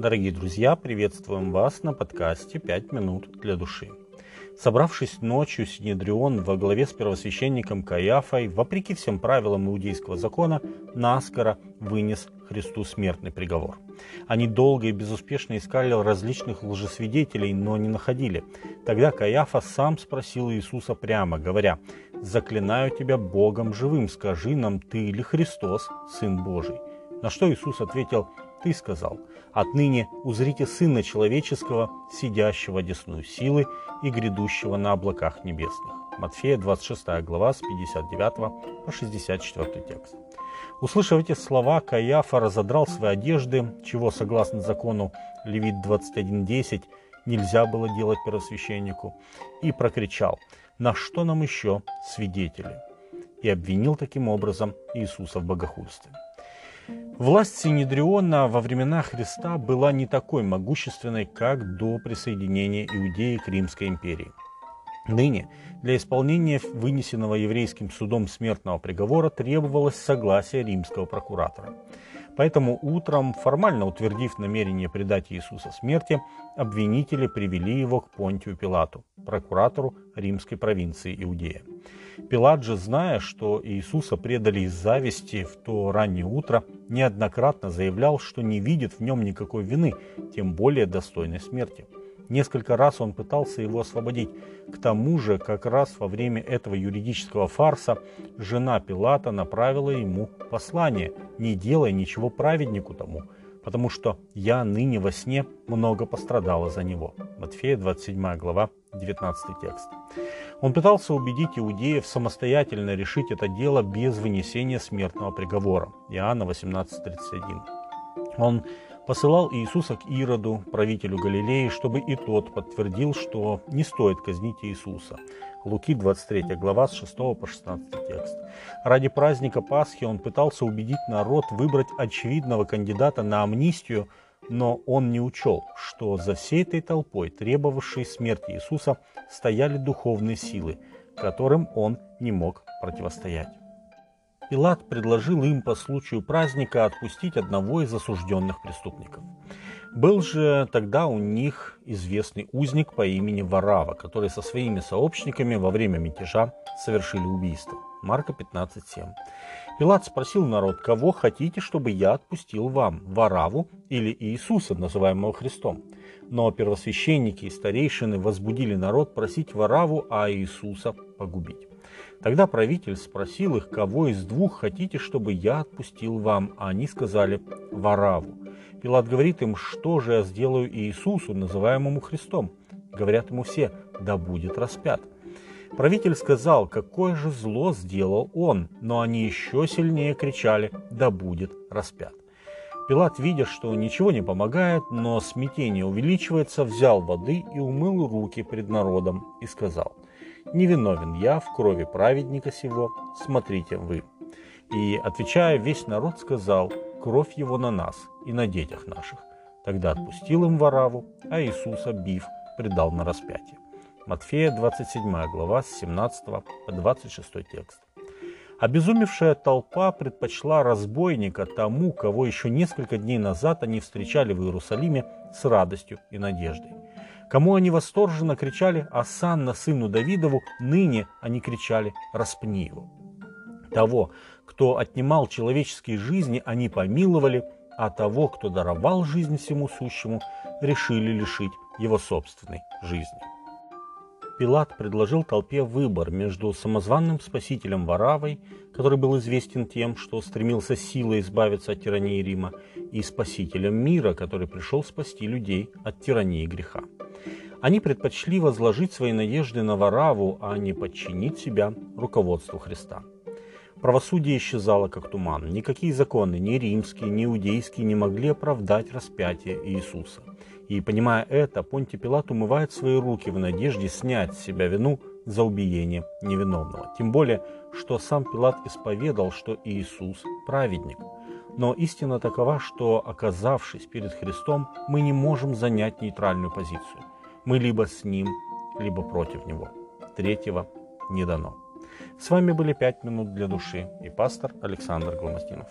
Дорогие друзья, приветствуем вас на подкасте «Пять минут для души». Собравшись ночью, Синедрион во главе с первосвященником Каиафой, вопреки всем правилам иудейского закона, наскоро вынес Христу смертный приговор. Они долго и безуспешно искали различных лжесвидетелей, но не находили. Тогда Каиафа сам спросил Иисуса прямо, говоря, «Заклинаю тебя Богом живым, скажи нам, ты ли Христос, Сын Божий?» На что Иисус ответил, ты сказал, отныне узрите Сына Человеческого, сидящего десную силы и грядущего на облаках небесных. Матфея 26 глава с 59 по 64 текст. Услышав эти слова, Каиафа разодрал свои одежды, чего, согласно закону Левит 21.10, нельзя было делать первосвященнику, и прокричал, «На что нам еще свидетели?» и обвинил таким образом Иисуса в богохульстве. Власть Синедриона во времена Христа была не такой могущественной, как до присоединения Иудеи к Римской империи. Ныне для исполнения вынесенного еврейским судом смертного приговора требовалось согласие римского прокуратора. Поэтому утром, формально утвердив намерение предать Иисуса смерти, обвинители привели его к Понтию Пилату, прокуратору римской провинции Иудея. Пилат же, зная, что Иисуса предали из зависти в то раннее утро, неоднократно заявлял, что не видит в нем никакой вины, тем более достойной смерти. Несколько раз он пытался его освободить. К тому же, как раз во время этого юридического фарса жена Пилата направила ему послание «Не делай ничего праведнику тому, потому что я ныне во сне много пострадала за него». Матфея 27 глава, 19 текст. Он пытался убедить иудеев самостоятельно решить это дело без вынесения смертного приговора. Иоанна 18.31. Он посылал Иисуса к Ироду, правителю Галилеи, чтобы и тот подтвердил, что не стоит казнить Иисуса. Луки 23 глава с 6 по 16 текст. Ради праздника Пасхи он пытался убедить народ выбрать очевидного кандидата на амнистию, но он не учел, что за всей этой толпой, требовавшей смерти Иисуса, стояли духовные силы, которым он не мог противостоять. Пилат предложил им по случаю праздника отпустить одного из осужденных преступников. Был же тогда у них известный узник по имени Варава, который со своими сообщниками во время мятежа совершили убийство. Марка 15.7. Пилат спросил народ, кого хотите, чтобы я отпустил вам, Вараву или Иисуса, называемого Христом? Но первосвященники и старейшины возбудили народ просить Вараву, а Иисуса погубить. Тогда правитель спросил их, кого из двух хотите, чтобы я отпустил вам, а они сказали Вараву. Пилат говорит им, что же я сделаю Иисусу, называемому Христом? Говорят ему все, да будет распят. Правитель сказал, какое же зло сделал он, но они еще сильнее кричали, да будет распят. Пилат, видя, что ничего не помогает, но смятение увеличивается, взял воды и умыл руки пред народом и сказал, невиновен я в крови праведника сего, смотрите вы. И, отвечая, весь народ сказал, кровь его на нас и на детях наших. Тогда отпустил им Вараву, а Иисуса, бив, предал на распятие. Матфея 27 глава с 17 по 26 текст. Обезумевшая толпа предпочла разбойника тому, кого еще несколько дней назад они встречали в Иерусалиме с радостью и надеждой кому они восторженно кричали «Асанна сыну Давидову», ныне они кричали «Распни его». Того, кто отнимал человеческие жизни, они помиловали, а того, кто даровал жизнь всему сущему, решили лишить его собственной жизни. Пилат предложил толпе выбор между самозванным спасителем Варавой, который был известен тем, что стремился силой избавиться от тирании Рима, и спасителем мира, который пришел спасти людей от тирании греха. Они предпочли возложить свои надежды на Вараву, а не подчинить себя руководству Христа. Правосудие исчезало как туман. Никакие законы, ни римские, ни иудейские, не могли оправдать распятие Иисуса. И, понимая это, Понти Пилат умывает свои руки в надежде снять с себя вину за убиение невиновного. Тем более, что сам Пилат исповедал, что Иисус – праведник. Но истина такова, что, оказавшись перед Христом, мы не можем занять нейтральную позицию. Мы либо с ним, либо против него. Третьего не дано. С вами были «Пять минут для души» и пастор Александр Гломоздинов.